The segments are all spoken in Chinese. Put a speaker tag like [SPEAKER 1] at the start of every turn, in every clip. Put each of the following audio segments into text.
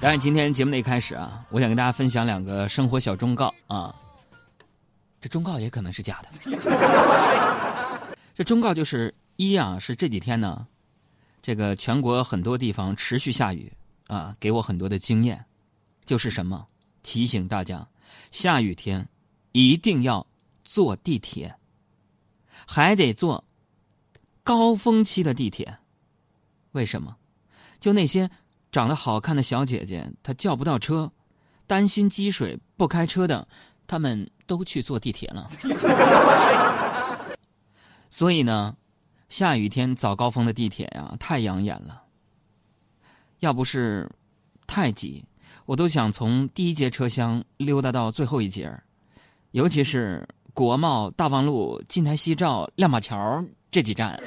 [SPEAKER 1] 当然，今天节目的一开始啊，我想跟大家分享两个生活小忠告啊。这忠告也可能是假的。这忠告就是一啊，是这几天呢，这个全国很多地方持续下雨啊，给我很多的经验，就是什么？提醒大家，下雨天一定要坐地铁，还得坐高峰期的地铁。为什么？就那些。长得好看的小姐姐，她叫不到车，担心积水不开车的，他们都去坐地铁了。所以呢，下雨天早高峰的地铁呀，太养眼了。要不是太挤，我都想从第一节车厢溜达到最后一节尤其是国贸大望路、金台夕照、亮马桥这几站。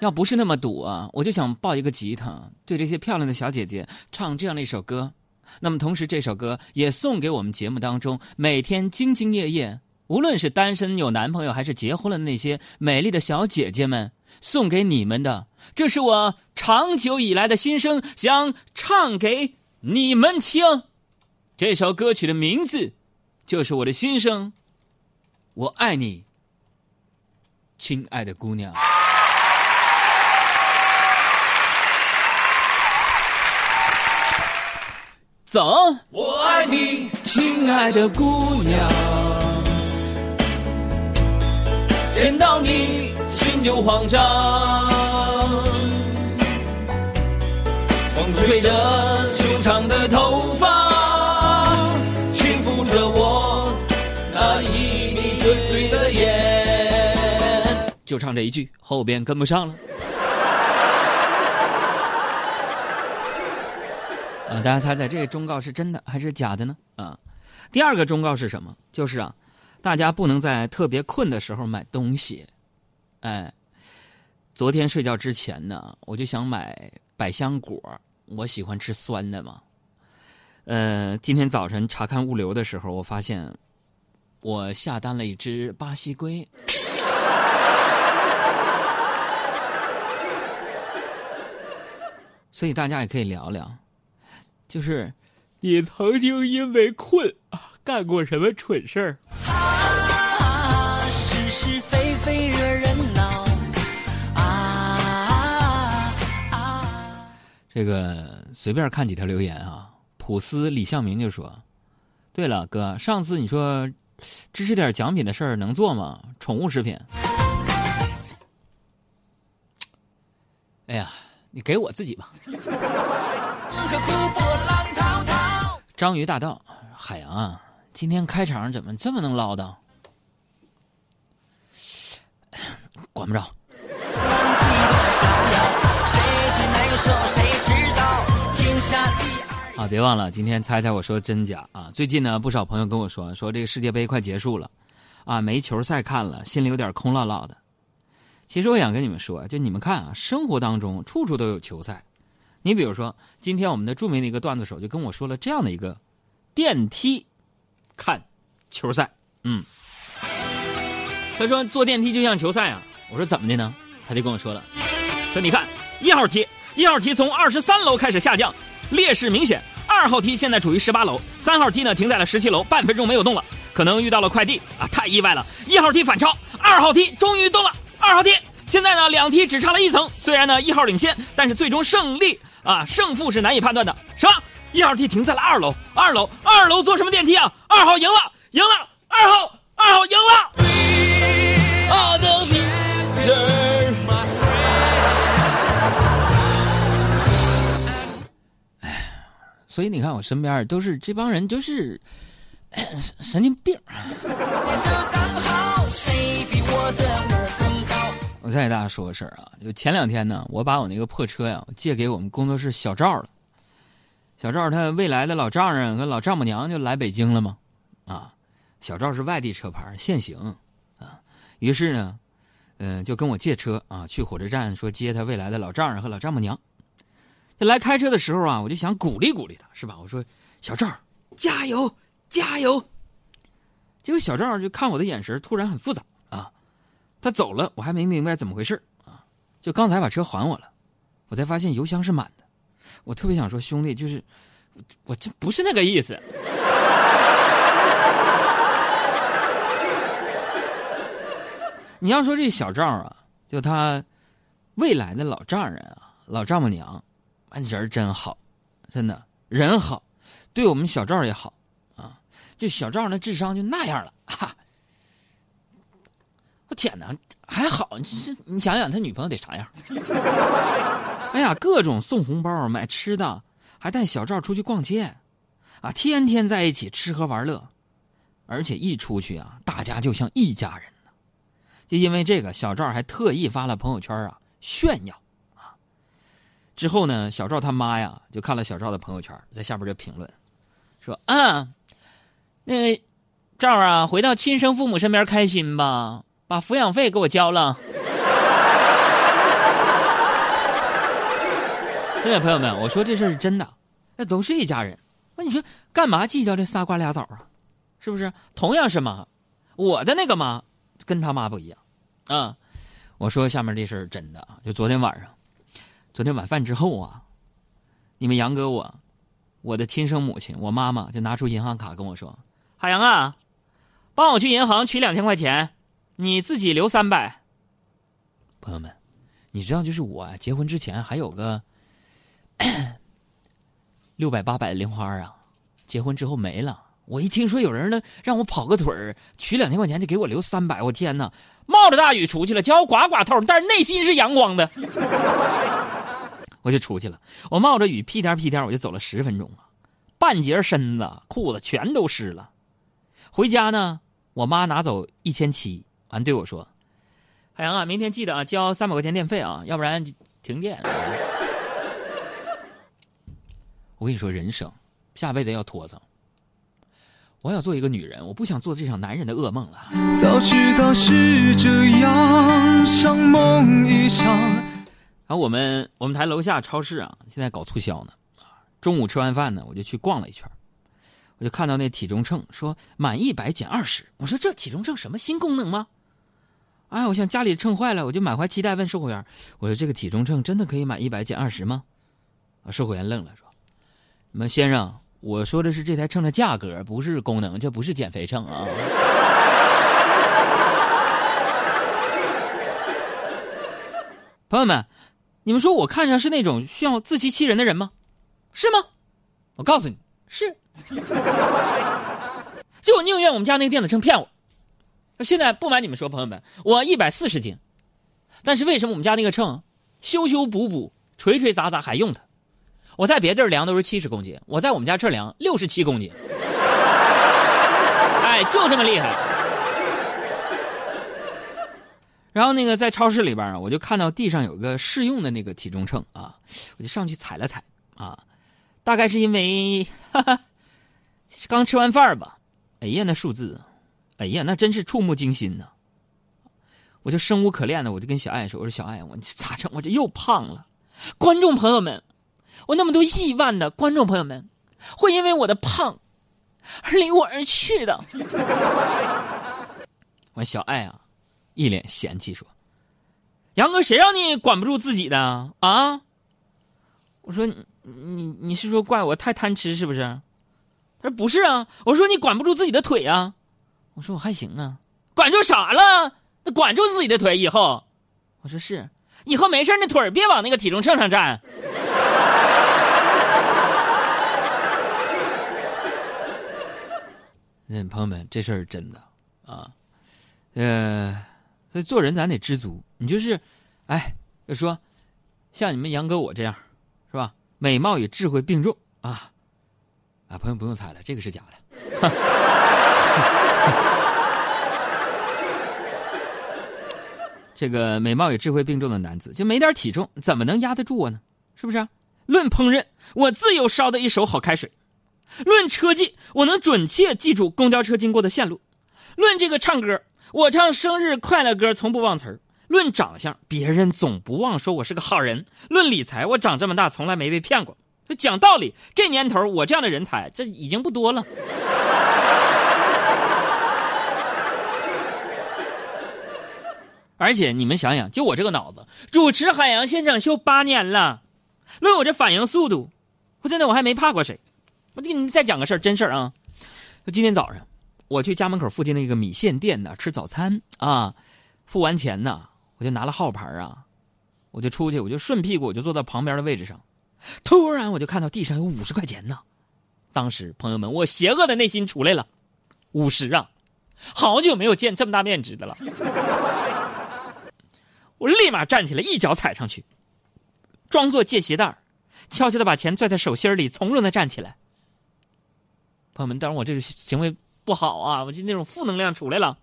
[SPEAKER 1] 要不是那么堵啊，我就想抱一个吉他，对这些漂亮的小姐姐唱这样的一首歌。那么同时，这首歌也送给我们节目当中每天兢兢业业，无论是单身有男朋友还是结婚了那些美丽的小姐姐们，送给你们的，这是我长久以来的心声，想唱给你们听。这首歌曲的名字就是我的心声，我爱你，亲爱的姑娘。走，
[SPEAKER 2] 我爱你，
[SPEAKER 1] 亲爱的姑娘。见到你，心就慌张。风吹着修长的头发，轻抚着我那已迷醉的眼。就唱这一句，后边跟不上了。啊，大家猜猜这个忠告是真的还是假的呢？啊，第二个忠告是什么？就是啊，大家不能在特别困的时候买东西。哎，昨天睡觉之前呢，我就想买百香果，我喜欢吃酸的嘛。呃，今天早晨查看物流的时候，我发现我下单了一只巴西龟。所以大家也可以聊聊。就是，你曾经因为困干过什么蠢事儿？啊，是是非非惹人恼。啊啊！这个随便看几条留言啊。普斯李向明就说：“对了，哥，上次你说支持点奖品的事儿能做吗？宠物食品。”哎呀，你给我自己吧。章鱼大盗，海洋啊，今天开场怎么这么能唠叨？管不着。啊，别忘了今天猜猜我说真假啊！最近呢，不少朋友跟我说，说这个世界杯快结束了，啊，没球赛看了，心里有点空落落的。其实我想跟你们说，就你们看啊，生活当中处处都有球赛。你比如说，今天我们的著名的一个段子手就跟我说了这样的一个电梯看球赛，嗯，他说坐电梯就像球赛啊。我说怎么的呢？他就跟我说了，说你看一号梯，一号梯从二十三楼开始下降，劣势明显；二号梯现在处于十八楼，三号梯呢停在了十七楼，半分钟没有动了，可能遇到了快递啊，太意外了。一号梯反超，二号梯终于动了，二号梯现在呢两梯只差了一层，虽然呢一号领先，但是最终胜利。啊，胜负是难以判断的。什么？一号梯停在了二楼，二楼，二楼坐什么电梯啊？二号赢了，赢了，二号，二号赢了。哎，所以你看，我身边都是这帮人，都是神经病。我再给大家说个事儿啊，就前两天呢，我把我那个破车呀借给我们工作室小赵了。小赵他未来的老丈人和老丈母娘就来北京了嘛，啊，小赵是外地车牌限行啊，于是呢，嗯，就跟我借车啊，去火车站说接他未来的老丈人和老丈母娘。他来开车的时候啊，我就想鼓励鼓励他，是吧？我说小赵加油加油。结果小赵就看我的眼神突然很复杂。他走了，我还没明白怎么回事啊。就刚才把车还我了，我才发现油箱是满的。我特别想说，兄弟，就是我这不是那个意思。你要说这小赵啊，就他未来的老丈人啊，老丈母娘，人真好，真的人好，对我们小赵也好啊。就小赵那智商就那样了，哈！我天哪，还好，这你想想他女朋友得啥样？哎呀，各种送红包、买吃的，还带小赵出去逛街，啊，天天在一起吃喝玩乐，而且一出去啊，大家就像一家人。就因为这个，小赵还特意发了朋友圈啊，炫耀啊。之后呢，小赵他妈呀就看了小赵的朋友圈，在下边就评论，说：“啊，那个赵啊，回到亲生父母身边开心吧，把抚养费给我交了。”真的，朋友们，我说这事是真的，那都是一家人。那你说干嘛计较这仨瓜俩枣啊？是不是？同样是妈，我的那个妈。跟他妈不一样，啊！我说下面这事儿真的，就昨天晚上，昨天晚饭之后啊，你们杨哥我，我的亲生母亲，我妈妈就拿出银行卡跟我说：“海洋啊，帮我去银行取两千块钱，你自己留三百。”朋友们，你知道就是我结婚之前还有个 六百八百的零花啊，结婚之后没了。我一听说有人呢让我跑个腿儿取两千块钱就给我留三百，我天哪！冒着大雨出去了，叫我刮刮透，但是内心是阳光的。我就出去了，我冒着雨屁颠屁颠我就走了十分钟啊，半截身子裤子全都湿了。回家呢，我妈拿走一千七，完对我说：“海洋啊，明天记得啊交三百块钱电费啊，要不然停电。”我跟你说，人生下辈子要拖着。我要做一个女人，我不想做这场男人的噩梦了。早知道是这样，像梦一场。然后我们我们台楼下超市啊，现在搞促销呢。啊，中午吃完饭呢，我就去逛了一圈，我就看到那体重秤说满一百减二十。我说这体重秤什么新功能吗？哎，我想家里秤坏了，我就满怀期待问售货员：“我说这个体重秤真的可以满一百减二十吗？”啊，售货员愣了，说：“你们先生。”我说的是这台秤的价格，不是功能，这不是减肥秤啊！朋友们，你们说我看上是那种需要自欺欺人的人吗？是吗？我告诉你是，就我宁愿我们家那个电子秤骗我。现在不瞒你们说，朋友们，我一百四十斤，但是为什么我们家那个秤修修补补、锤锤砸砸还用它？我在别地儿量都是七十公斤，我在我们家这量六十七公斤，哎，就这么厉害。然后那个在超市里边啊，我就看到地上有个试用的那个体重秤啊，我就上去踩了踩啊，大概是因为哈哈，刚吃完饭吧，哎呀那数字啊，哎呀那真是触目惊心呐。我就生无可恋的，我就跟小爱说：“我说小爱，我咋整？我这又胖了。”观众朋友们。我那么多亿万的观众朋友们，会因为我的胖而离我而去的。我小爱啊，一脸嫌弃说：“杨哥，谁让你管不住自己的啊？”我说：“你你你是说怪我太贪吃是不是？”他说：“不是啊。”我说：“你管不住自己的腿啊。”我说：“我还行啊，管住啥了？那管住自己的腿以后。”我说：“是，以后没事那腿别往那个体重秤上站。”那朋友们，这事儿真的啊，呃，所以做人咱得知足。你就是，哎，就说像你们杨哥我这样，是吧？美貌与智慧并重啊！啊，朋友不用猜了，这个是假的。这个美貌与智慧并重的男子，就没点体重，怎么能压得住我呢？是不是？论烹饪，我自有烧的一手好开水。论车技，我能准确记住公交车经过的线路；论这个唱歌，我唱生日快乐歌从不忘词儿；论长相，别人总不忘说我是个好人；论理财，我长这么大从来没被骗过。讲道理，这年头我这样的人才这已经不多了。而且你们想想，就我这个脑子，主持海洋现场秀八年了，论我这反应速度，我真的我还没怕过谁。我给你们再讲个事儿，真事儿啊！就今天早上，我去家门口附近那个米线店呢吃早餐啊，付完钱呢，我就拿了号牌啊，我就出去，我就顺屁股，我就坐到旁边的位置上，突然我就看到地上有五十块钱呢。当时朋友们，我邪恶的内心出来了，五十啊，好久没有见这么大面值的了。我立马站起来，一脚踩上去，装作系鞋带悄悄的把钱攥在手心里，从容的站起来。朋友们，当然我这个行为不好啊，我就那种负能量出来了。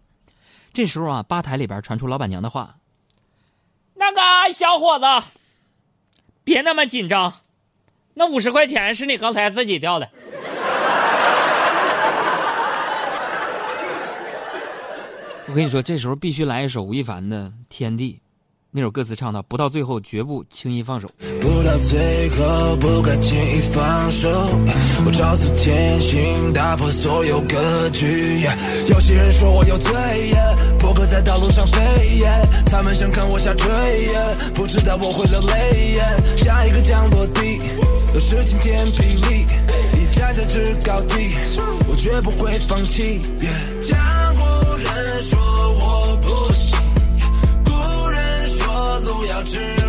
[SPEAKER 1] 这时候啊，吧台里边传出老板娘的话：“那个小伙子，别那么紧张，那五十块钱是你刚才自己掉的。”我跟你说，这时候必须来一首吴亦凡的《天地》。那首歌词唱到：“不到最后，绝不轻易放手。”
[SPEAKER 3] 不到最后，不敢轻易放手。我照死前行，打破所有格局。有些人说我有罪，不可在道路上飞。他们想看我下坠，不知道我会流泪。下一个降落地，都是晴天霹雳。你站在制高地，我绝不会放弃。江湖人说我不行。路要知。